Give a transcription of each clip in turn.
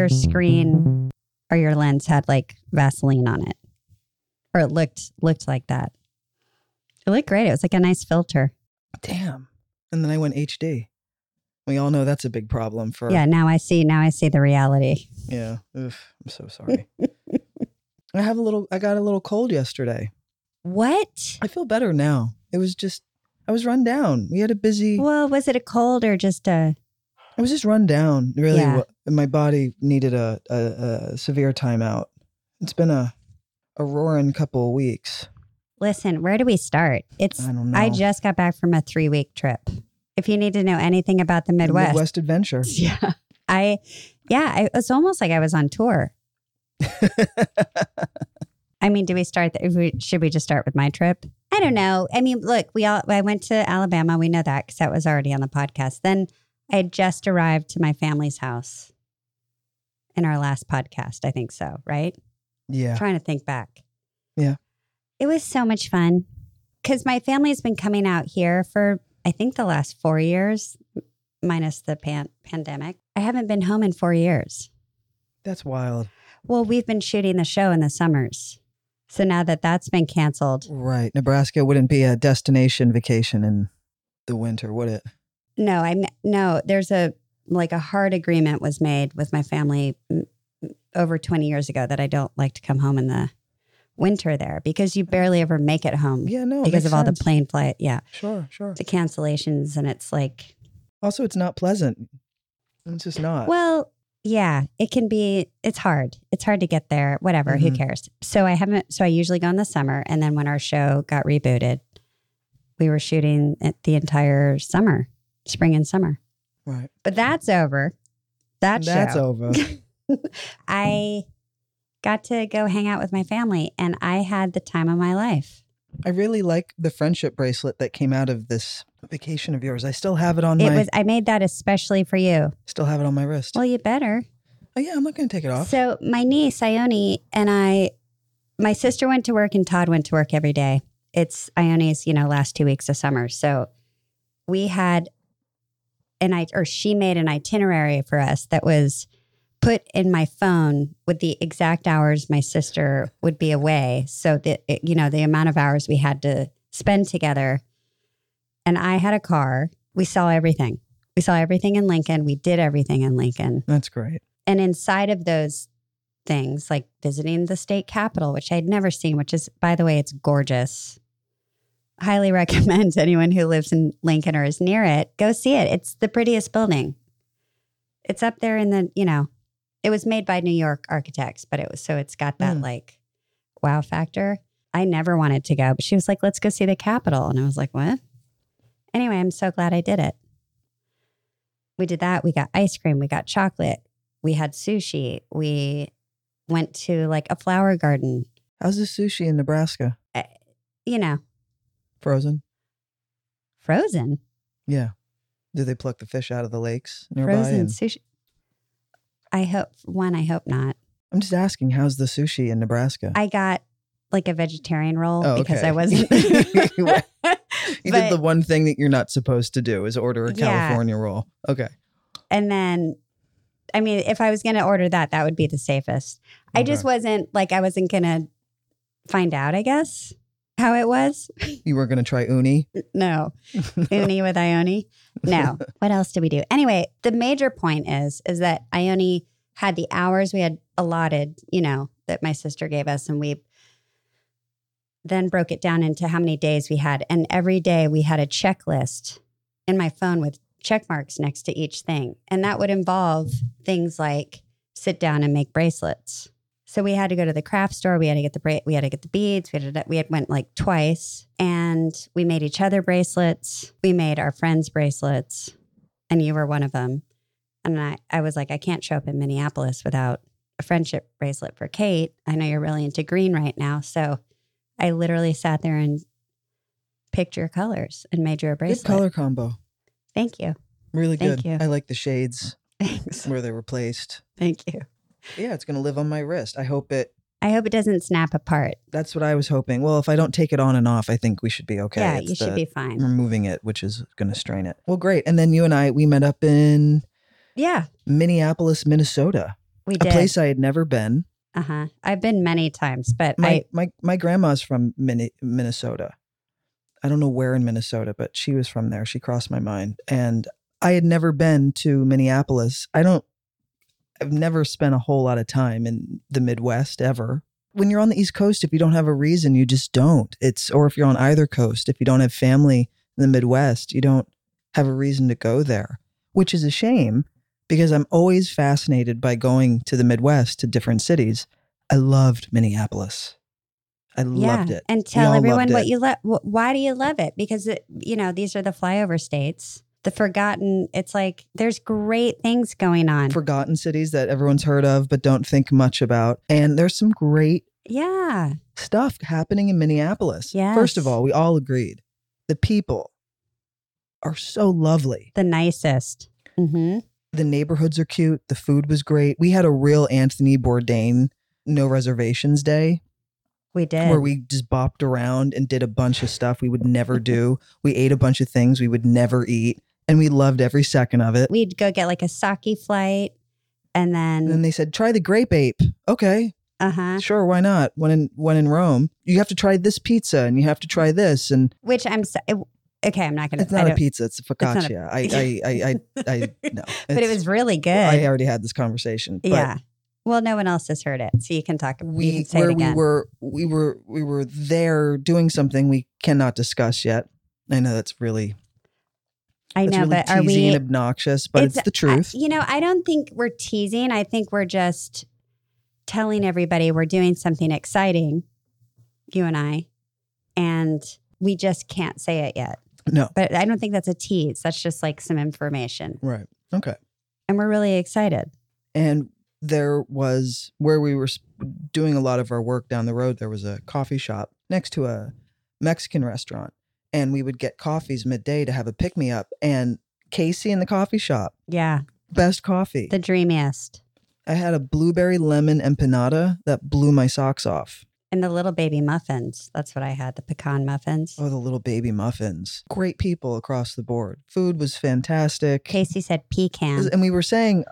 your screen or your lens had like Vaseline on it, or it looked looked like that. It looked great. It was like a nice filter. Damn. And then I went HD. We all know that's a big problem for. Yeah. Now I see. Now I see the reality. Yeah. Oof, I'm so sorry. I have a little. I got a little cold yesterday. What? I feel better now. It was just. I was run down. We had a busy. Well, was it a cold or just a? I was just run down. Really, Yeah. my body needed a, a, a severe timeout. It's been a a roaring couple of weeks. Listen, where do we start? It's. I don't know. I just got back from a three week trip. If you need to know anything about the The Midwest, Midwest adventure. yeah, I, yeah, I, it's almost like I was on tour. I mean, do we start? The, should we just start with my trip? I don't know. I mean, look, we all. I went to Alabama. We know that because that was already on the podcast. Then I had just arrived to my family's house. In our last podcast, I think so. Right? yeah. trying to think back. Yeah. It was so much fun because my family's been coming out here for, I think, the last four years, minus the pan- pandemic. I haven't been home in four years. That's wild. Well, we've been shooting the show in the summers. So now that that's been canceled, Right. Nebraska wouldn't be a destination vacation in the winter, would it? No, I no, there's a like a hard agreement was made with my family over 20 years ago that I don't like to come home in the winter there because you barely ever make it home Yeah, no. because of all the plane flight. Yeah. Sure, sure. the cancellations and it's like Also, it's not pleasant. It's just not. well yeah it can be it's hard it's hard to get there whatever who Mhm. cares so i haven't so i usually go in the summer and then when our show got rebooted we were shooting it the entire summer spring and summer right. but that's over that That's show over. i got to go hang out with my family and i had the time of my life I really like the friendship bracelet that came out of this vacation of yours. I still have it on it my was i made that especially for you still have it on my wrist. well you better oh yeah, I'm not going to take it off. So my niece Ione and I, my sister went to work and Todd went to work every day. It's Ione's, you know, last two weeks of summer. So we had an I or she made an itinerary for us that was put in my phone with the exact hours my sister would be away. So that it- you know the amount of hours we had to spend together. And I had a car. We saw everything. We saw everything in Lincoln. We did everything in Lincoln. That's great. And inside of those things, like visiting the state capitol, which I'd never seen, which is, by the way, it's gorgeous. Highly recommend anyone who lives in Lincoln or is near it go see it. It's the prettiest building. It's up there in the, you know, it was made by New York architects, but it was so it's got that Mm. like wow factor. I never wanted to go, but she was like, let's go see the Capitol. And I was like, what? Anyway, I'm so glad I did it. We did that. We got ice cream. We got chocolate. We had sushi. We went to like a flower garden. How's the sushi in Nebraska? You know, Frozen? frozen, Yeah. Do they pluck the fish out of the lakes nearby? frozen And- sushi. I hope one. I hope not. I'm just asking, how's the sushi in Nebraska? I got like a vegetarian roll Oh, because okay. I wasn't. you but- did the one thing that you're not supposed to do is order a Yeah. California roll. Okay. and then, I mean, if I was going to order that, that would be the safest. I just wasn't like I wasn't going to find out. I guess how it was. You were going to try uni? No, Uni with Ione. No. What else did we do? Anyway, the major point is is that Ione had the hours we had allotted, you know, that my sister gave us, and we then broke it down into how many days we had. And every day we had a checklist in my phone with check marks next to each thing. And that would involve things like sit down and make bracelets. So we had to go to the craft store. We had to get the bra- we had to get the beads. We had to, we had went like twice, and we made each other bracelets. We made our friends bracelets, and you were one of them. And I I was like, I can't show up in Minneapolis without a friendship bracelet for Kate. I know you're really into green right now, so I literally sat there and picked your colors and made you a Good bracelet. color combo. Thank you. Really Thank good. you. I like the shades Thanks. where they were placed. Thank you. Yeah, it's going to live on my wrist. I hope it. I hope it doesn't snap apart. That's what I was hoping. Well, if I don't take it on and off, I think we should be okay. yeah, It's you should the be fine. removing it, which is going to strain it. Well, great. And then you and I, we met up in Yeah. Minneapolis, Minnesota. We did. a place I had never been. uh huh. I've been many times, but My I my my grandma's from Mini- Minnesota. I don't know where in Minnesota, but she was from there. She crossed my mind, and I had never been to Minneapolis. I don't. I've never spent a whole lot of time in the Midwest ever. When you're on the East Coast, if you don't have a reason, you just don't. It's or if you're on either coast, if you don't have family in the Midwest, you don't have a reason to go there, which is a shame because I'm always fascinated by going to the Midwest to different cities. I loved Minneapolis. I yeah. loved it. And tell everyone what you love. Why do you love it? Because it, you know these are the flyover states, the forgotten. It's like there's great things going on. forgotten cities that everyone's heard of but don't think much about. And there's some great yeah. stuff happening in Minneapolis. yeah First of all, we all agreed the people are so lovely. The nicest. mm-hmm. The neighborhoods are cute. The food was great. We had a real Anthony Bourdain no reservations day We did. where we just bopped around and did a bunch of stuff we would never do. We ate a bunch of things we would never eat and we loved every second of it. We'd go get like a sake flight, and And then then they said, "Try the grape ape." Okay, uh huh. Sure, why not? When in when in Rome, you have to try this pizza and you have to try this, and Which I'm so, okay. I'm not gonna. it's not a pizza; it's a focaccia. I, I, I, I, I, no. but it was really good. I already had this conversation. But yeah. Well, no one else has heard it, so you can talk. you we can say where it we were, we were, we were there doing something we cannot discuss yet. I know that's really, I know, really but are we? and obnoxious, but it's, the I- truth. Uh, you know, I don't think we're teasing. I think we're just telling everybody we're doing something exciting, you and I, and we just can't say it yet. no, But I don't think that's a tease. That's just like some information. right? Okay. And we're really excited. and there was where we were doing a lot of our work down the road there was a coffee shop next to a mexican restaurant and we would get coffees midday to have a pick me up and casey in the coffee shop Yeah. best coffee The dreamiest. i had a blueberry lemon empanada that blew my socks off And the little baby muffins. That's what I had. The pecan muffins. oh the little baby muffins great people across the board food was fantastic Casey said pecan. and we were saying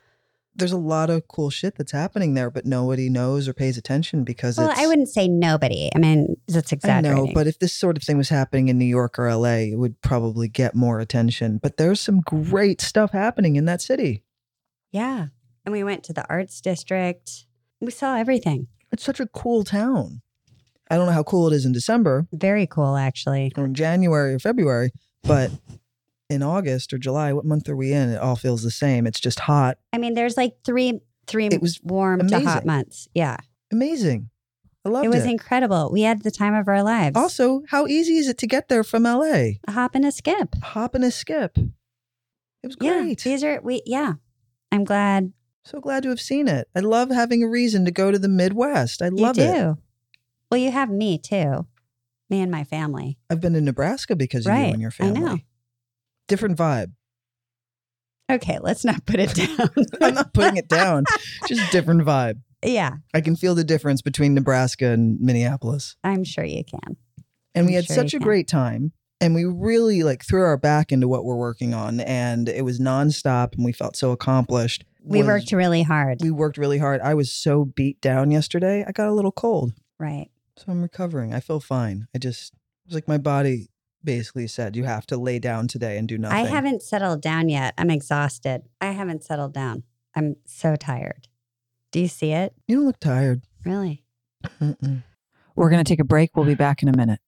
there's a lot of cool shit that's happening there but nobody knows or pays attention because Well, I wouldn't say nobody. I mean, that's I exaggerating. know, but if this sort of thing was happening in New York or LA, it would probably get more attention. But there's some great stuff happening in that city. yeah. And we went to the arts district. We saw everything. It's such a cool town. I don't know how cool it is in December Very cool, actually. or in January or February, but in August or July, what month are we in? It all feels the same. It's just hot. I mean, there's like three, three It was warm to hot months. Yeah. Amazing. I loved It it. was incredible. We had the time of our lives. also, how easy is it to get there from LA? a hop and a skip. A Hop and a skip. It was Yeah. great. These are, we, yeah. I'm glad So glad to have seen it. I love having a reason to go to the Midwest. I love do. it. Well, you have me too, me and my family. I've been to Nebraska because of Right. you and your I family. know. Different vibe. Okay, let's not put it down. I'm not putting it down. Just different vibe. yeah, I can feel the difference between Nebraska and Minneapolis. I'm sure you can. And we I'm had sure such a can. great time. And we really like threw our back into what we're working on. And it was nonstop and we felt so accomplished. We Was- worked really hard. we worked really hard. I was so beat down yesterday. I got a little cold. right. So I'm recovering. I feel fine. I just it was like my body basically said, you have to lay down today and do nothing. I haven't settled down yet. I'm exhausted. I haven't settled down. I'm so tired. Do you see it? You don't look tired. Really? Mm-mm. We're going to take a break. We'll be back in a minute.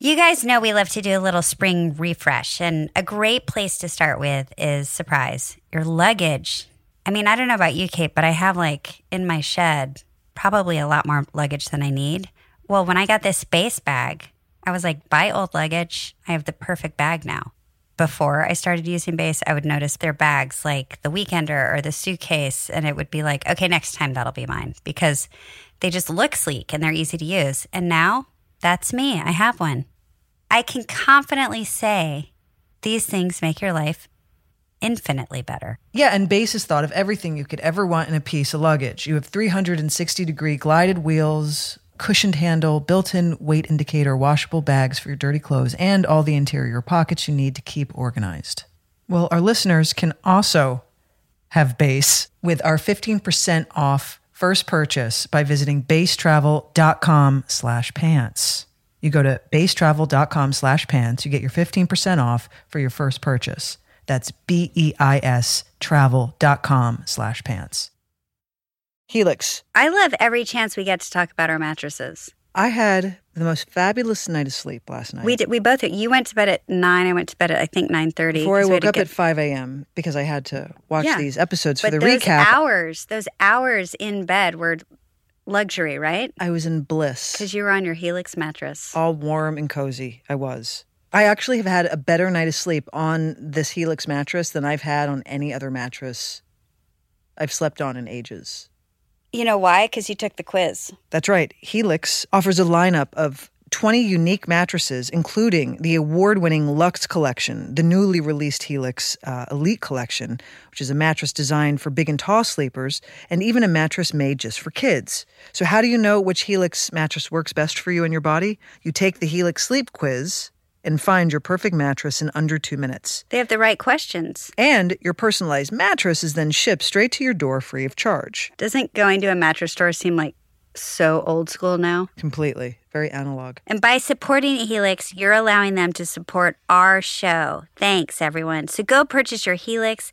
You guys know we love to do a little spring refresh, and a great place to start with is surprise your luggage. I mean, I don't know about you, Kate, but I have like in my shed probably a lot more luggage than I need. Well, when I got this Béis bag, I was like, buy old luggage. I have the perfect bag now. Before I started using Béis, I would notice their bags like the Weekender or the suitcase, and it would be like, okay, next time that'll be mine because they just look sleek and they're easy to use. And now that's me. I have one. I can confidently say these things make your life infinitely better. Yeah, and Béis has thought of everything you could ever want in a piece of luggage. You have 360 degree glided wheels, cushioned handle, built in weight indicator, washable bags for your dirty clothes, and all the interior pockets you need to keep organized. Well, our listeners can also have Béis with our 15% off first purchase by visiting beistravel.com slash pants. You go to beistravel.com slash pants, you get your 15% off for your first purchase. That's B-E-I-S travel.com slash pants. Helix. I love every chance we get to talk about our mattresses. I had the most fabulous night of sleep last night. We did. We both. You went to bed at nine. I went to bed at I think nine thirty. Before I woke up at 5 a.m. because I had to watch Yeah. these episodes for the those recap. hours, those hours in bed were luxury, right? I was in bliss. Because you were on your Helix mattress. all warm and cozy. I was. I actually have had a better night of sleep on this Helix mattress than I've had on any other mattress I've slept on in ages. You know why? Because you took the quiz. That's right. Helix offers a lineup of 20 unique mattresses, including the award winning Lux Collection, the newly released Helix uh, Elite Collection, which is a mattress designed for big and tall sleepers, and even a mattress made just for kids. So, how do you know which Helix mattress works best for you and your body? You take the Helix Sleep Quiz and find your perfect mattress in under two minutes. They have the right questions. And your personalized mattress is then shipped straight to your door free of charge. Doesn't going to a mattress store seem like so old school now? Completely. Very analog. And by supporting Helix, you're allowing them to support our show. Thanks, everyone. So go purchase your Helix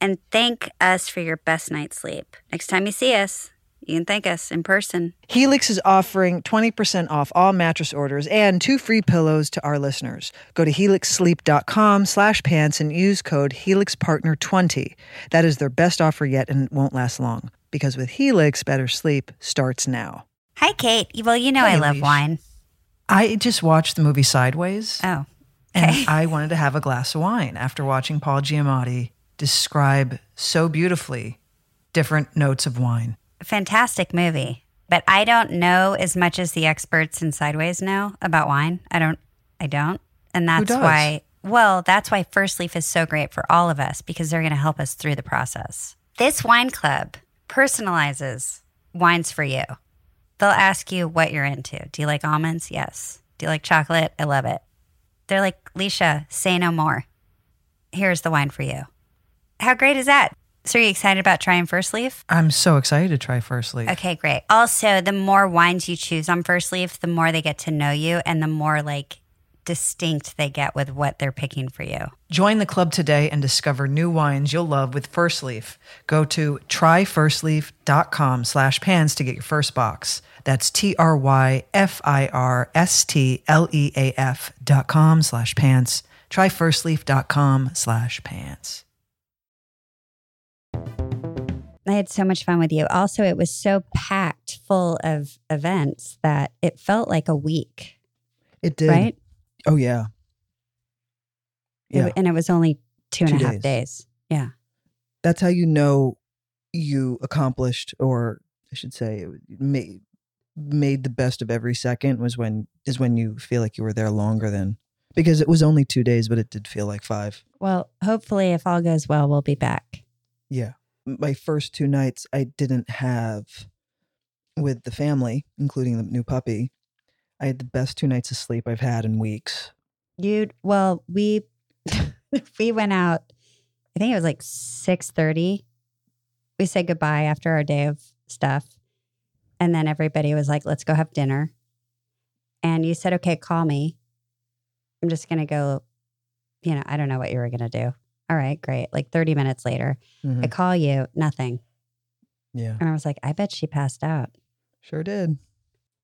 and thank us for your best night's sleep. Next time you see us, you can thank us in person. Helix is offering 20% off all mattress orders and two free pillows to our listeners. Go to helixsleep.com slash pants and use code HelixPartner20. That is their best offer yet and it won't last long. Because with Helix, better sleep starts now. Hi, Kate. Well, you know I love wine. I just watched the movie Sideways Oh, Okay. and. I wanted to have a glass of wine after watching Paul Giamatti describe so beautifully different notes of wine. Fantastic movie. But I don't know as much as the experts in Sideways know about wine. I don't. I don't. And that's why. Well, that's why First Leaf is so great for all of us because they're going to help us through the process. This wine club personalizes wines for you. They'll ask you what you're into. Do you like almonds? Yes. Do you like chocolate? I love it. They're like, Leisha, say no more. Here's the wine for you. How great is that? So, are you excited about trying First Leaf? I'm so excited to try First Leaf. Okay, great. Also, the more wines you choose on First Leaf, the more they get to know you and the more like distinct they get with what they're picking for you. Join the club today and discover new wines you'll love with First Leaf. Go to tryfirstleaf.com slash pans to get your first box. That's T-R-Y-F-I-R-S-T-L-E-A-F E dot com slash pants. Tryfirstleaf.com slash pants. I had so much fun with you. Also, it was so packed full of events that it felt like a week, It did. right? Oh yeah. Yeah. w- and it was only two and a Two half days. days. Yeah. That's how you know you accomplished, or I should say, made made the best of every second. Was when is when you feel like you were there longer than because it was only two days, but it did feel like five. Well, hopefully, if all goes well, we'll be back. Yeah. My first two nights I didn't have with the family, including the new puppy. I had the best two nights of sleep I've had in weeks. You well, we we went out. I think it was like six thirty. We said goodbye after our day of stuff, and then everybody was like, "Let's go have dinner." And you said, "Okay, call me. I'm just gonna go." You know, I don't know what you were gonna do. All right, great. Like thirty minutes later, Mhm. I call you, nothing, Yeah. and I was like, "I bet she passed out." Sure did.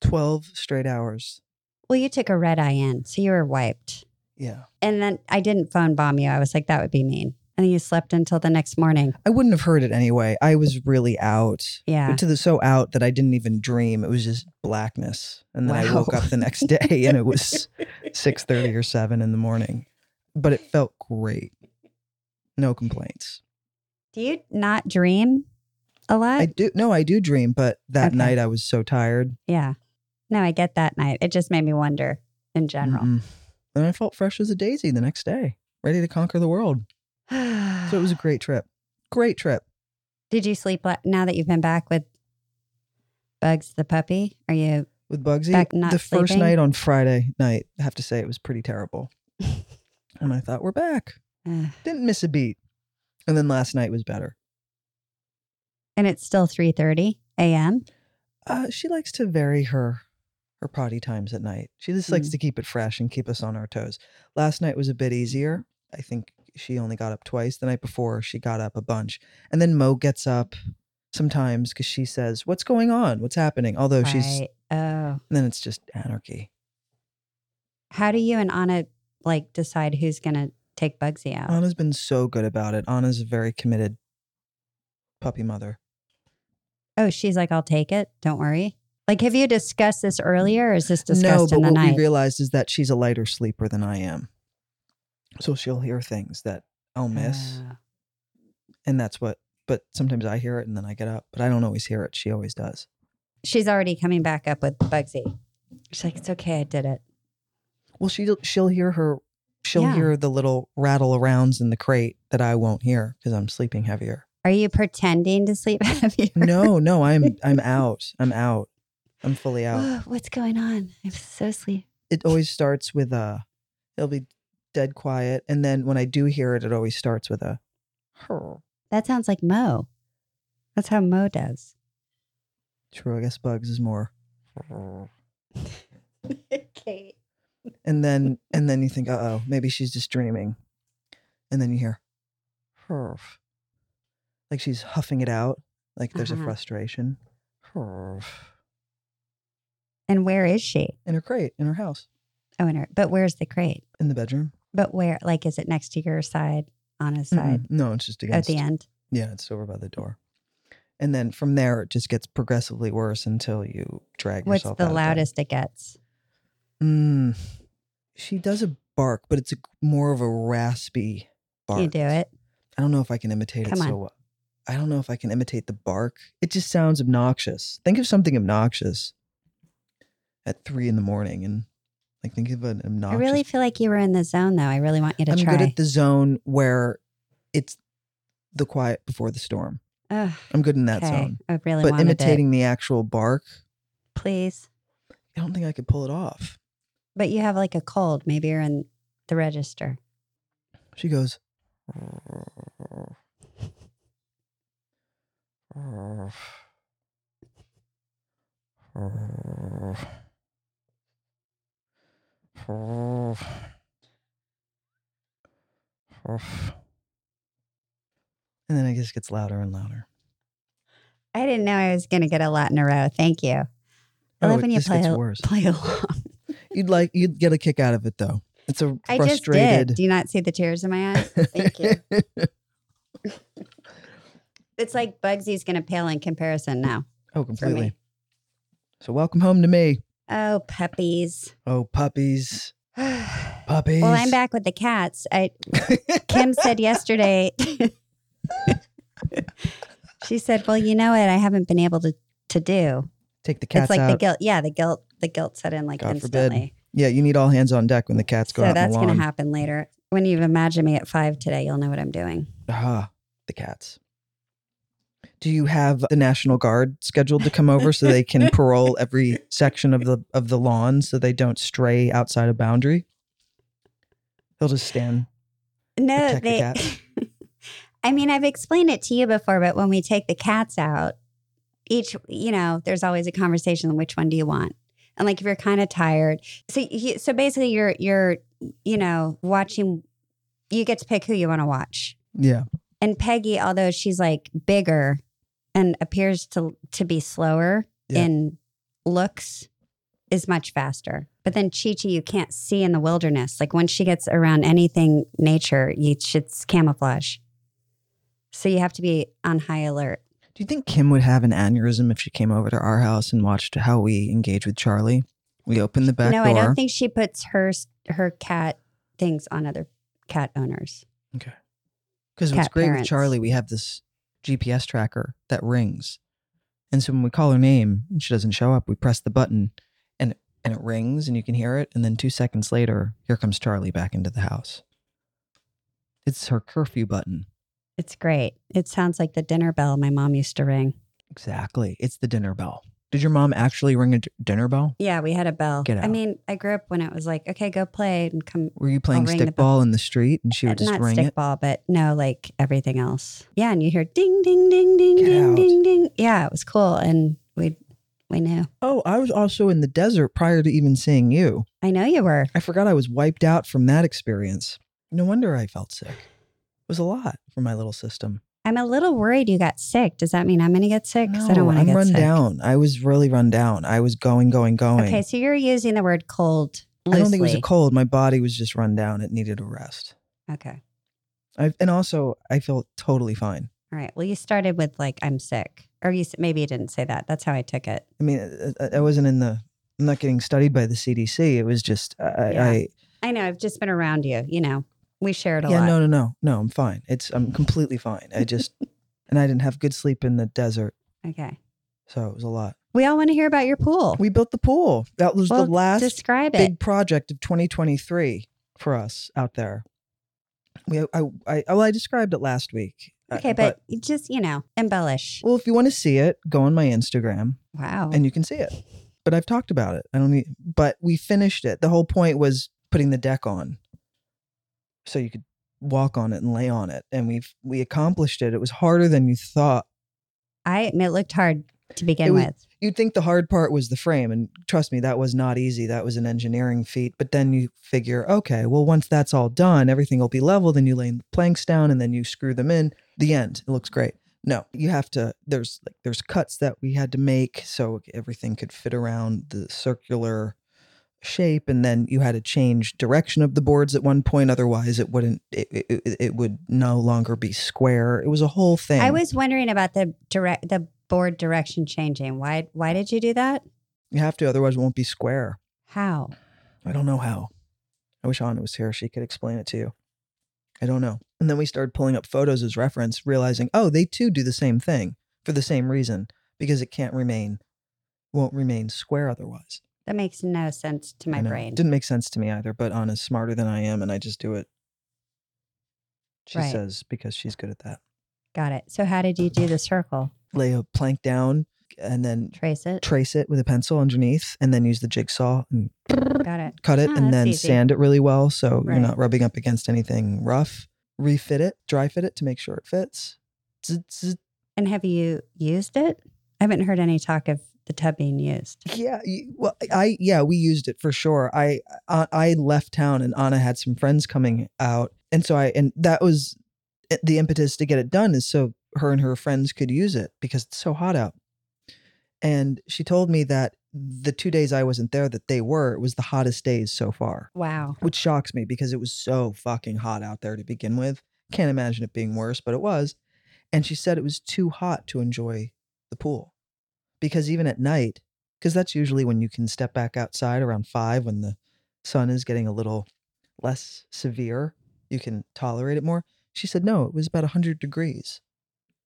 12 straight hours. Well, you took a red eye in, so you were wiped. Yeah. And then I didn't phone bomb you. I was like, that would be mean. And then you slept until the next morning. I wouldn't have heard it anyway. I was really out. Yeah. To the so out that I didn't even dream. It was just blackness. And then I woke up the next day and it was 6:30 or 7 in the morning. But it felt great. No complaints. Do you not dream a lot? I do no, I do dream, but that Okay. night I was so tired. yeah. No, I get that night. It just made me wonder in general. Mm-mm. And I felt fresh as a daisy the next day, ready to conquer the world. So it was a great trip. Great trip. Did you sleep la- now that you've been back with Bugs the puppy? Are you with Bugsy. Back not the first night on Friday night, I have to say it was pretty terrible. and I thought we're back. Didn't miss a beat. And then last night was better. And it's still 3:30 a.m. Uh, she likes to vary her her potty times at night. She just likes Mm. to keep it fresh and keep us on our toes. Last night was a bit easier. I think she only got up twice. The night before, she got up a bunch. And then Mo gets up sometimes because she says, "What's going on? What's happening?" Although she's, Oh. then it's just anarchy. How do you and Anna like decide who's going to take Bugsy out? Anna's been so good about it. Anna's a very committed puppy mother. oh, she's like, I'll take it. Don't worry. Like, have you discussed this earlier or is this discussed no, but in the what night? we realized is that she's a lighter sleeper than I am. So she'll hear things that I'll miss. Uh, and that's what but sometimes i hear it and then i get up but i don't always hear it she always does she's already coming back up with Bugsy. She's like, it's okay. I did it. well she she'll hear her she'll Yeah. hear the little rattle arounds in the crate that i won't hear because i'm sleeping heavier Are you pretending to sleep heavier? no no i'm i'm out i'm out i'm fully out What's going on? I'm so sleep. it always starts with a it'll be dead quiet and then when i do hear it it always starts with a That sounds like Mo. That's how Mo does. true i guess bugs is more Kate. And then and then you think uh-oh maybe she's just dreaming and then you hear "Hurf." like she's huffing it out like there's Uh-huh. a frustration Hurf. And where is she? in her crate in her house Oh, in her. But where's the crate? in the bedroom But where? Like, is it next to your side, Anna's Mm-mm. side, no it's just against at the end? yeah it's over by the door and then from there it just gets progressively worse until you drag What's yourself the out of loudest it gets? Mm, she does a bark but it's a, more of a raspy bark Can you do it? I don't know if I can imitate Come it on. so well. I don't know if I can imitate the bark. It just sounds obnoxious. Think of something obnoxious at three in the morning and like think of an obnoxious. I really feel like you were in the zone, though. I really want you to try. I'm good at the zone where it's the quiet before the storm. Ugh, I'm good in that okay. zone. I really But imitating the actual bark. Please. I don't think I could pull it off. But you have like a cold. Maybe you're in the register. She goes. And then it just gets louder and louder. I didn't know I was going to get a lot in a row. Thank you. I Oh, love when you play, play along. You'd like you'd get a kick out of it though. It's a I just frustrated. did. Do you not see the tears in my eyes? Thank you. It's like Bugsy's going to pale in comparison now oh, for completely. me. So welcome home to me. Oh, puppies. Oh, puppies, puppies. well. I'm back with the cats. I Kim said yesterday. she said, "Well, you know what? I haven't been able to to do. Take the cats it's like out. the guilt. Yeah, the guilt. The guilt set in like God forbid. instantly. yeah, you need all hands on deck when the cats go So out that's going to happen later. When you imagine me at five today, you'll know what I'm doing. Ah, the cats. Do you have the National Guard scheduled to come over so they can parole every section of the of the lawn so they don't stray outside a boundary? They'll just stand. No, Protect the they. I mean, I've explained it to you before, but when we take the cats out, each, you know, there's always a conversation. Which one do you want? And like, if you're kind of tired, so you, so basically, you're you're, you know, watching. You get to pick who you want to watch. Yeah. And Peggy, although she's like bigger and appears to to be slower Yeah. in looks, is much faster. But then Chi Chi, you can't see in the wilderness. Like when she gets around anything nature, you it's camouflage. So you have to be on high alert. Do you think Kim would have an aneurysm if she came over to our house and watched how we engage with Charlie? We open the back no, door. I don't think she puts her her cat things on other cat owners. Okay. Because what's great parents. with Charlie, we have this GPS tracker that rings. And so when we call her name and she doesn't show up, we press the button and and it rings and you can hear it. And then two seconds later, here comes Charlie back into the house. It's her curfew button. It's great. It sounds like the dinner bell my mom used to ring. Exactly. It's the dinner bell. Did your mom actually ring a d- dinner bell? Yeah, we had a bell. Get out. I mean, I grew up when it was like, okay, go play and come. Were you playing ring the stickball in the street and she would uh, just Not ring it? stickball, but no, like everything else. Yeah, and you hear ding, ding, ding, ding, Get ding, out. ding, ding. Yeah, it was cool, and we we knew. Oh, I was also in the desert prior to even seeing you. I know you were. I forgot I was wiped out from that experience. No wonder I felt sick. It was a lot for my little system. I'm a little worried you got sick. Does that mean I'm going to get sick? 'Cause I don't No, want to I'm get run sick. down. I was really run down. I was going, going, going. Okay, so you're using the word cold I don't think it was a cold. My body was just run down. It needed a rest. Okay. I, and also, I felt totally fine. All right. Well, you started with like I'm sick, or you maybe you didn't say that. That's how I took it. I mean, I, I- I wasn't in the. I'm not getting studied by the CDC. It was just I. Yeah. I I know. I've just been around you. You know, we shared a yeah, lot. no, no, no, no. I'm fine. It's I'm completely fine. I just and I didn't have good sleep in the desert, Okay. so it was a lot. We all want to hear about your pool. We built the pool. That was Well, the last Describe it. big project of 2023 for us out there. We, I, I, well, I described it last week. Uh, Okay, but, you just you know, embellish. well, if you want to see it, go on my Instagram Wow. and you can see it. But I've talked about it. I don't need. But we finished it. The whole point was putting the deck on, so you could walk on it and lay on it, and we've we accomplished it. It was harder than you thought. I it looked hard to begin was- with. You'd think the hard part was the frame, and trust me, that was not easy. That was an engineering feat. But then you figure, okay, well, once that's all done, everything will be leveled, and you lay the planks down, and then you screw them in. The end. It looks great. No, you have to. There's like there's cuts that we had to make so everything could fit around the circular shape, and then you had to change direction of the boards at one point. Otherwise, it wouldn't. It it, it would no longer be square. It was a whole thing. I was wondering about the direct the board direction changing. Why why did you do that? You have to, otherwise, it won't be square. How? I don't know how. I wish Anna was here. She could explain it to you. I don't know. And then we started pulling up photos as reference, realizing, oh, they too do the same thing for the same reason because it can't remain, won't remain square otherwise. That makes no sense to my brain. Didn't make sense to me either, but Anna's smarter than I am and I just do it. She Right. says because she's good at that. Got it. So how did you do the circle? Lay a plank down and then Trace it. trace it with a pencil underneath and then use the jigsaw and Got it. cut it Oh, and that's then easy. sand it really well so Right. you're not rubbing up against anything rough. Refit it, dry fit it to make sure it fits. Zzz, zzz. And have you used it? I haven't heard any talk of the tub being used. Yeah, well, I yeah, we used it for sure. I I I left town and Anna had some friends coming out, and so I and that was eh, the impetus to get it done is so her and her friends could use it because it's so hot out. And she told me that the two days I wasn't there, that they were, it was the hottest days so far. Wow. which shocks me because it was so fucking hot out there to begin with. Can't imagine it being worse, but it was. And she said it was too hot to enjoy the pool because even at night, because that's usually when you can step back outside around five when the sun is getting a little less severe, you can tolerate it more. She said, no, it was about 100 degrees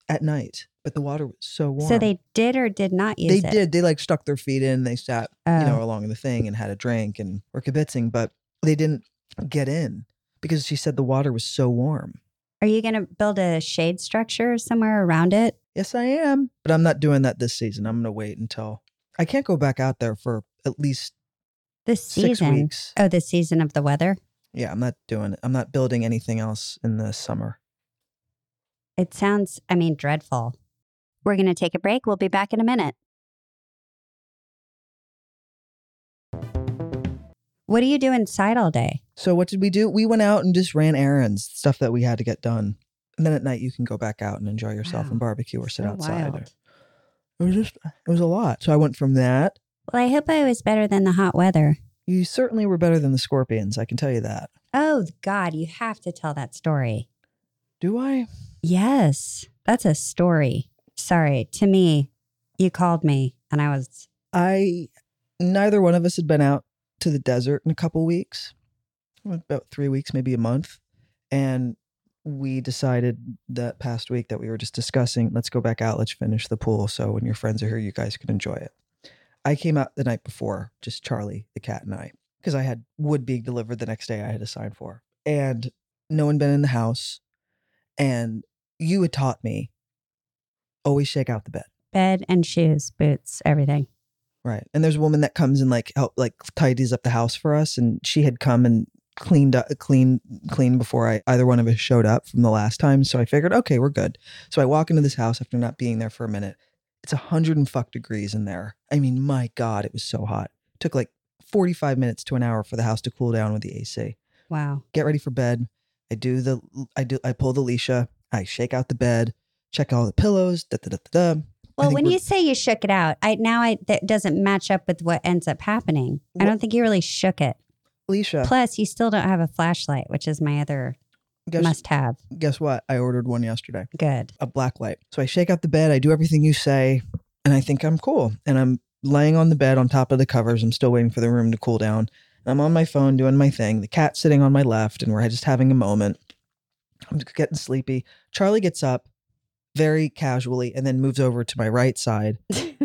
at night, but the water was so warm. So they did or did not use They it? did. They like stuck their feet in. They sat, you know, Oh. along the thing and had a drink and were kibitzing, but they didn't get in because she said the water was so warm. Are you going to build a shade structure somewhere around it? Yes, I am, but I'm not doing that this season. I'm going to wait until I can't go back out there for at least This six season. weeks. Oh, the season of the weather. Yeah, I'm not doing it. I'm not building anything else in the summer. It sounds, I mean, dreadful. We're going to take a break. We'll be back in a minute. What do you do inside all day? So what did we do? We went out and just ran errands, stuff that we had to get done. And then at night you can go back out and enjoy yourself Wow. and barbecue or sit So outside. wild. It was just it was a lot. So I went from that. Well, I hope I was better than the hot weather. You certainly were better than the scorpions, I can tell you that. Oh, God, you have to tell that story. Do I? Yes, that's a story. Sorry, to me, you called me and I was, I neither one of us had been out to the desert in a couple weeks. About 3 weeks, maybe a month. And we decided that past week that we were just discussing, let's go back out, let's finish the pool so when your friends are here you guys can enjoy it. I came out the night before, just Charlie, the cat and I, because I had wood being delivered the next day I had to sign for. And no one been in the house. And you had taught me always shake out the bed. bed and shoes, boots, everything. Right. And there's a woman that comes and like help like tidies up the house for us and she had come and cleaned up clean clean before I either one of us showed up from the last time. So I figured, okay, we're good. So I walk into this house after not being there for a minute. It's a hundred and fuck degrees in there. I mean, my God, it was so hot. took like 45 minutes to an hour for the house to cool down with the AC. Wow. Get ready for bed. I do the I do I pull the leisha, I shake out the bed, check all the pillows, da da da da. da. Well, when you say you shook it out, I now I that doesn't match up with what ends up happening. I don't think you really shook it. Leisha, Plus, you still don't have a flashlight, which is my other guess, must have. guess what? I ordered one yesterday. Good. a black light. So I shake out the bed, I do everything you say, and I think I'm cool. And I'm laying on the bed on top of the covers. I'm still waiting for the room to cool down. And I'm on my phone doing my thing. The cat's sitting on my left, and we're just having a moment. I'm just getting sleepy. Charlie gets up very casually and then moves over to my right side.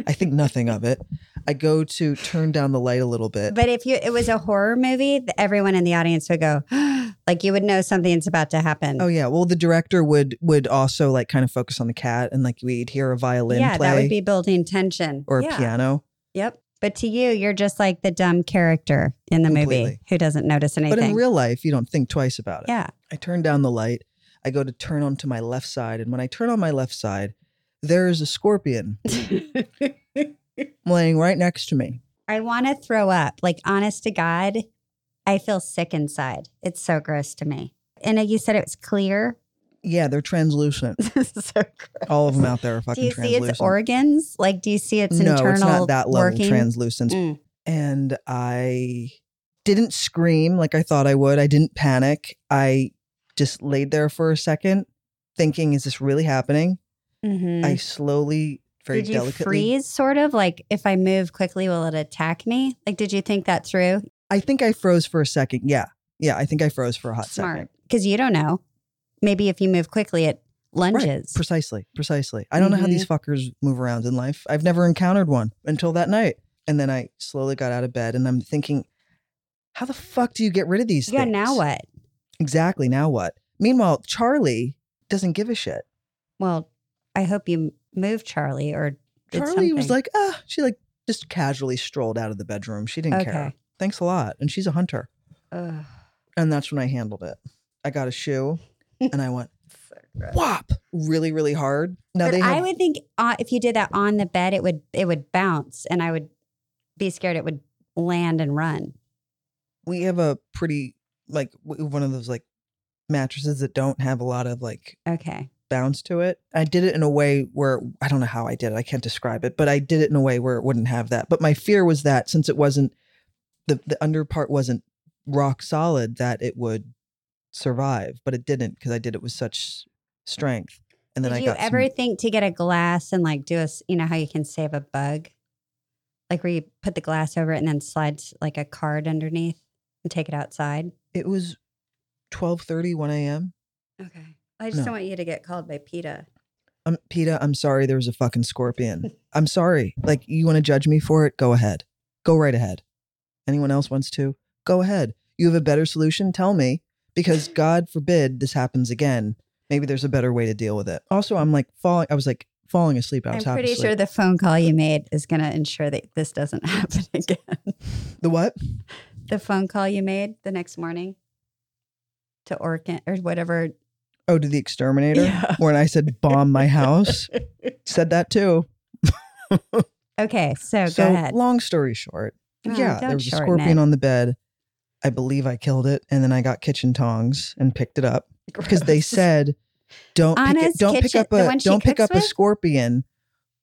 I think nothing of it. I go to turn down the light a little bit. But if you it was a horror movie, everyone in the audience would go, like you would know something's about to happen. Oh yeah. Well, the director would would also like kind of focus on the cat, and like we'd hear a violin yeah, play that would be building tension. or a piano. Yep. But to you, you're just like the dumb character in the movie who doesn't notice anything. But in real life, you don't think twice about it. yeah. I turn down the light. I go to turn onto my left side. And when I turn on my left side, there is a scorpion laying right next to me. I want to throw up. Like, honest to God, I feel sick inside. It's so gross to me. And you said it was clear. Yeah, they're translucent. so gross. All of them out there are fucking translucent. Do you see translucent. its organs? Like, do you see its no, internal it's not that level working? translucent. Mm. And I didn't scream like I thought I would. I didn't panic. I just laid there for a second, thinking, is this really happening? Mhm. I slowly, very did you delicately. freeze? Sort of like, if I move quickly, will it attack me? Like, did you think that through? I think I froze for a second. Yeah. Yeah. I think I froze for a hot Smart, second. because you don't know. Maybe if you move quickly, it lunges. Precisely, precisely. I don't know how Mm-hmm. these fuckers move around in life. I've never encountered one until that night. And then I slowly got out of bed and I'm thinking, how the fuck do you get rid of these yeah. things? Now what? Exactly. Now what? Meanwhile, Charlie doesn't give a shit. Well, I hope you move Charlie or Charlie was like, ah, she like just casually strolled out of the bedroom. She didn't care. Thanks a lot. And she's a hunter. Ugh, And that's when I handled it. I got a shoe and I went so whop really, really hard. Now but they have I would think uh, if you did that on the bed, it would it would bounce, and I would be scared it would land and run. we have a pretty like one of those like mattresses that don't have a lot of like Okay. bounce to it. I did it in a way where I don't know how I did it. I can't describe it, but I did it in a way where it wouldn't have that. But my fear was that since it wasn't the the under part wasn't rock solid that it would survive, but it didn't because I did it with such strength. And then Did I you got ever some, think to get a glass and like do a you know how you can save a bug, like where you put the glass over it and then slide s- like a card underneath and take it outside? it was 12:30 1 a.m. Okay. I just No. don't want you to get called by PETA. Um, Peta, I'm sorry there was a fucking scorpion. I'm sorry. Like, you want to judge me for it? Go ahead. Go right ahead. Anyone else wants to? Go ahead. You have a better solution? Tell me. Because God forbid this happens again. Maybe there's a better way to deal with it. Also, I'm like falling, I was like falling asleep. I I'm was half pretty asleep. sure the phone call you made is going to ensure that this doesn't happen again. The what? The phone call you made the next morning to Orkin or whatever. Oh, to the exterminator? Yeah. When I said bomb my house. Said that too. Okay, so, so, go ahead. long story short, Oh, yeah, there was a scorpion it. on the bed. I believe I killed it, and then I got kitchen tongs and picked it up because they said don't pick it, don't pick up a don't pick up a scorpion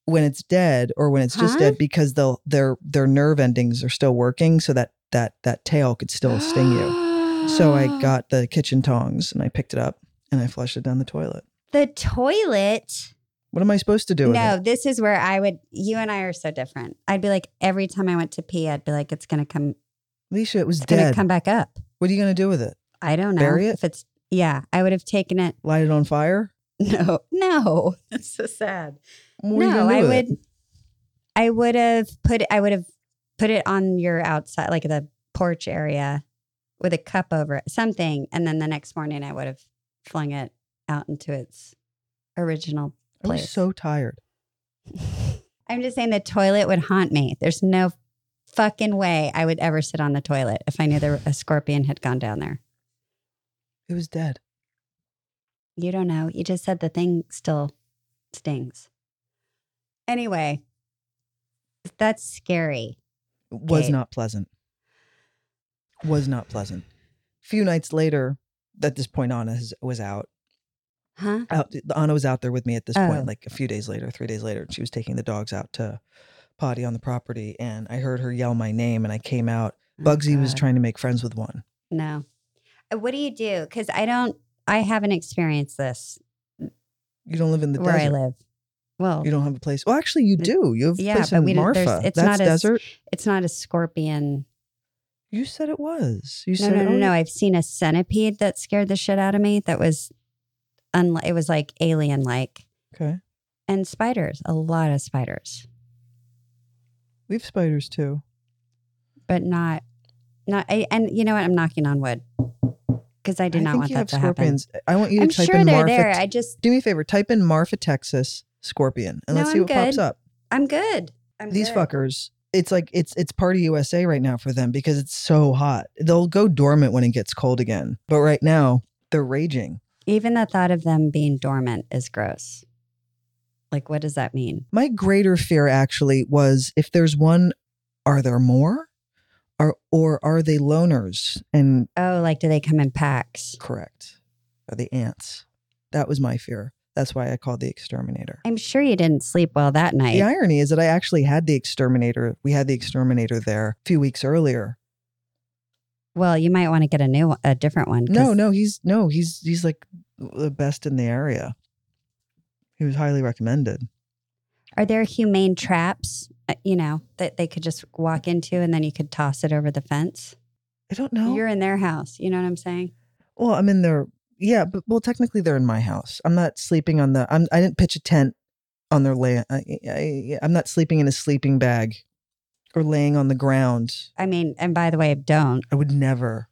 when it's dead or when it's just dead because they'll their their nerve endings are still working, so that that that tail could still sting you. So I got the kitchen tongs and I picked it up and I flushed it down the toilet. the toilet. What am I supposed to do with No, this is where I would. You and I are so different. I'd be like every time I went to pee, I'd be like, it's gonna come. Leisha, it was It's gonna dead. come back up. what are you gonna do with it? I don't know Bury it? if it's. Yeah, I would have taken it. Light it on fire? No, no, that's so sad. What no, I would. it? I would have put. I would have put it on your outside, like the porch area, with a cup over it, something, and then the next morning I would have flung it out into its original I was place. so tired. I'm just saying the toilet would haunt me. There's no fucking way I would ever sit on the toilet if I knew there a scorpion had gone down there. It was dead. You don't know. You just said the thing still stings. Anyway, that's scary. Was not pleasant. Was not pleasant. A few nights later, at this point, Anna has, was out. Huh? out. Anna was out there with me at this Oh. point, like a few days later, three days later. She was taking the dogs out to potty on the property, and I heard her yell my name, and I came out. Oh, Bugsy was trying to make friends with one. No. Uh, What do you do? Because I don't, I haven't experienced this You don't live in the where desert. I live. Well, You don't have a place. Well, actually, you do. You have a Yeah, place but in we Marfa. it's That's not as- desert. it's not a scorpion. You said it was. You No, said no, no, oh, no. I've seen a centipede that scared the shit out of me. That was, it was like alien like. Okay. And spiders, a lot of spiders, We have spiders too. but not, not, I, and you know what? I'm knocking on wood because I did I not want you that have to happen. scorpions. I want you to I'm type sure in they're Marfa. there. I just, Do me a favor. Type in Marfa, Texas scorpion, and No, let's see I'm what pops up. I'm good. I'm These good. fuckers. It's like it's it's party USA right now for them because it's so hot. They'll go dormant when it gets cold again. But right now, they're raging. Even the thought of them being dormant is gross. Like, what does that mean? My greater fear actually was if there's one, are there more? Or or are they loners? And Oh, like, do they come in packs? correct. Are they ants? That was my fear. That's why I called the exterminator. I'm sure you didn't sleep well that night. The irony is that I actually had the exterminator. We had the exterminator there a few weeks earlier. Well, you might want to get a new, a different one. No, no, he's no, he's he's like the best in the area. He was highly recommended. Are there humane traps, uh, you know, that they could just walk into and then you could toss it over the fence? I don't know. You're in their house. You know what I'm saying? well, I'm in their yeah, but well, technically they're in my house. I'm not sleeping on the. I'm I didn't pitch a tent on their land. I, I, I'm not sleeping in a sleeping bag or laying on the ground. I mean, and by the way, don't. I would never.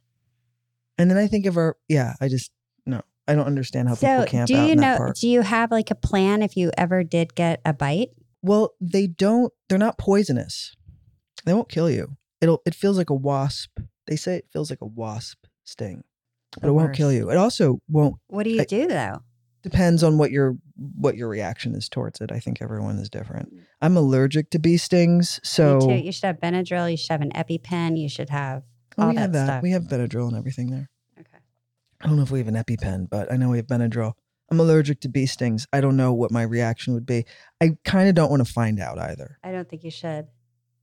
And then I think of our yeah. I just no. I don't understand how So, people camp do out you in that know, park. do you have like a plan if you ever did get a bite? Well, they don't. They're not poisonous. They won't kill you. It'll. It feels like a wasp. They say it feels like a wasp sting, but it won't kill you. It also won't. What do you I- do though? Depends on what your what your reaction is towards it. I think everyone is different. Mm. I'm allergic to bee stings, so you should have Benadryl. You should have an EpiPen. You should have Oh, all we that have that. stuff. We have Benadryl and everything there. okay. I don't know if we have an EpiPen, but I know we have Benadryl. I'm allergic to bee stings. I don't know what my reaction would be. I kind of don't want to find out either. I don't think you should.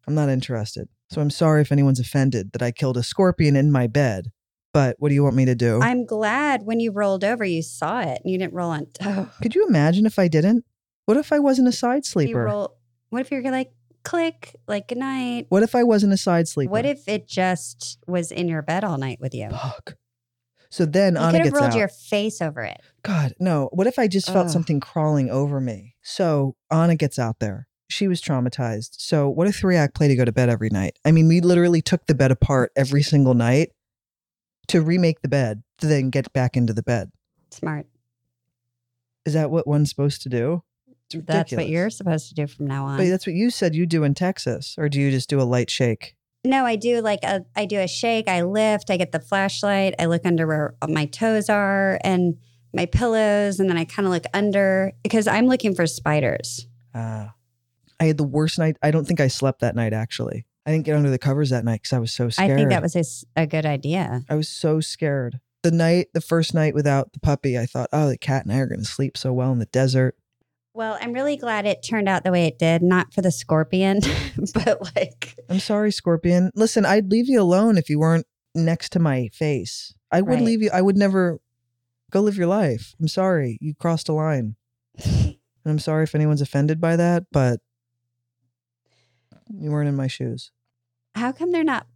I'm not interested. So I'm sorry if anyone's offended that I killed a scorpion in my bed. But what do you want me to do? I'm glad when you rolled over, you saw it and you didn't roll on. Oh, Could you imagine if I didn't? What if I wasn't a side you sleeper? roll. What if you're like click, like good night? what if I wasn't a side sleeper? What if it just was in your bed all night with you? Fuck. So then You Anna could have gets rolled out. your face over it. God, no. What if I just felt Ugh. something crawling over me? So Anna gets out there. She was traumatized. So what a three act play to go to bed every night. I mean, we literally took the bed apart every single night to remake the bed to then get back into the bed. Smart. Is that what one's supposed to do? That's what you're supposed to do from now on. But that's what you said you do in Texas, or do you just do a light shake? No, I do like a I do a shake, I lift, I get the flashlight, I look under where my toes are and my pillows, and then I kind of look under because I'm looking for spiders. Ah, I had the worst night. I don't think I slept that night. Actually, I didn't get under the covers that night because I was so scared. I think that was a, s- a good idea. I was so scared. The night, the first night without the puppy, I thought, oh, the cat and I are going to sleep so well in the desert. Well, I'm really glad it turned out the way it did, not for the scorpion, but like I'm sorry, Scorpion. Listen, I'd leave you alone if you weren't next to my face. I would Right. leave you. I would never go live your life. I'm sorry. You crossed a line. And I'm sorry if anyone's offended by that, but you weren't in my shoes. How come they're not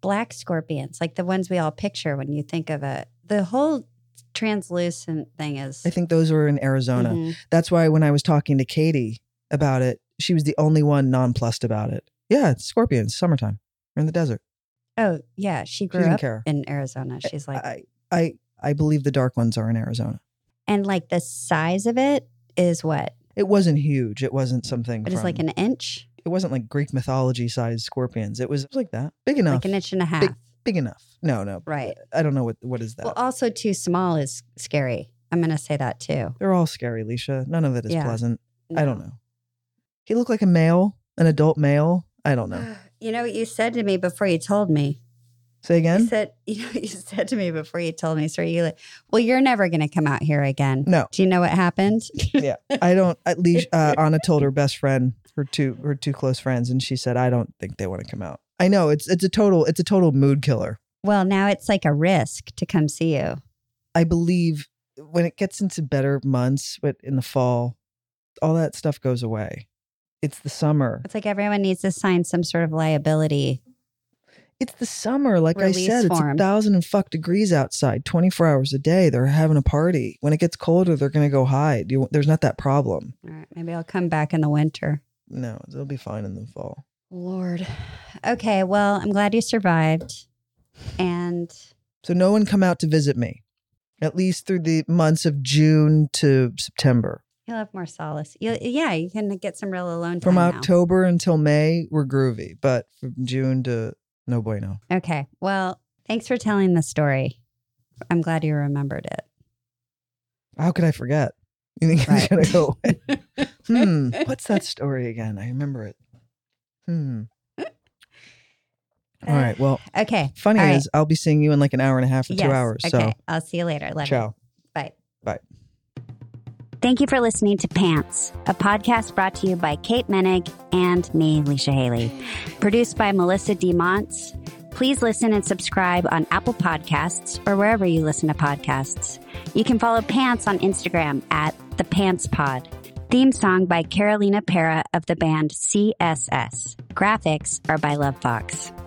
black scorpions like the ones we all picture when you think of a the whole translucent thing is I think those were in Arizona. Mhm. That's why when I was talking to Katie about it, she was the only one nonplussed about it. Yeah, it's scorpions, summertime. We're in the desert. Oh, yeah, she She grew didn't up care. in Arizona. She's like I, I, I believe the dark ones are in Arizona. and like the size of it is what? It wasn't huge. It wasn't something. But it's from- like an inch, It wasn't like Greek mythology sized scorpions. It was, it was like that, big enough, like an inch and a half. big enough. No, no, Right. I don't know what what is that. Well, also too small is scary. I'm going to say that too. They're all scary, Leisha. None of it is Yeah. pleasant. I don't know. He looked like a male, an adult male. I don't know. You know what you said to me before you told me? Say You again? said, you know, you said to me before you told me, sir, you like, well, you're never going to come out here again. No, Do you know what happened? yeah, I don't. At least uh, Anna told her best friend, her two, her two close friends, and she said, "I don't think they want to come out." I know it's it's a total it's a total mood killer. well, now it's like a risk to come see you. I believe when it gets into better months, but in the fall, all that stuff goes away. It's the summer. It's like everyone needs to sign some sort of liability. It's the summer. Like I Release said, it's a form. thousand and fuck degrees outside, 24 hours a day. They're having a party. When it gets colder, they're going to go hide. You, there's not that problem. All right, maybe I'll come back in the winter. No, they'll be fine in the fall. Lord. Okay, well, I'm glad you survived. And So no one come out to visit me, at least through the months of June to September. you'll have more solace. You, yeah, you can get some real alone time From now. October until May, we're groovy, but from June to no bueno. Okay, well, thanks for telling the story. I'm glad you remembered it. How could I forget? You think Right. it's gonna go away? hmm. What's that story again? I remember it. Hmm. All right. Well, Okay. funny all right. is I'll be seeing you in like an hour and a half or yes. two hours. Okay. I'll see you later. So Love you. ciao. Bye. Bye. Thank you for listening to Pants, a podcast brought to you by Kate Moennig and me, Leisha Hailey. Produced by Melisa D. Monts. Please listen and subscribe on Apple Podcasts or wherever you listen to podcasts. You can follow Pants on Instagram at the Pants Pod. Theme song by Carolina Parra of the band CSS. Graphics are by Lovefoxxx.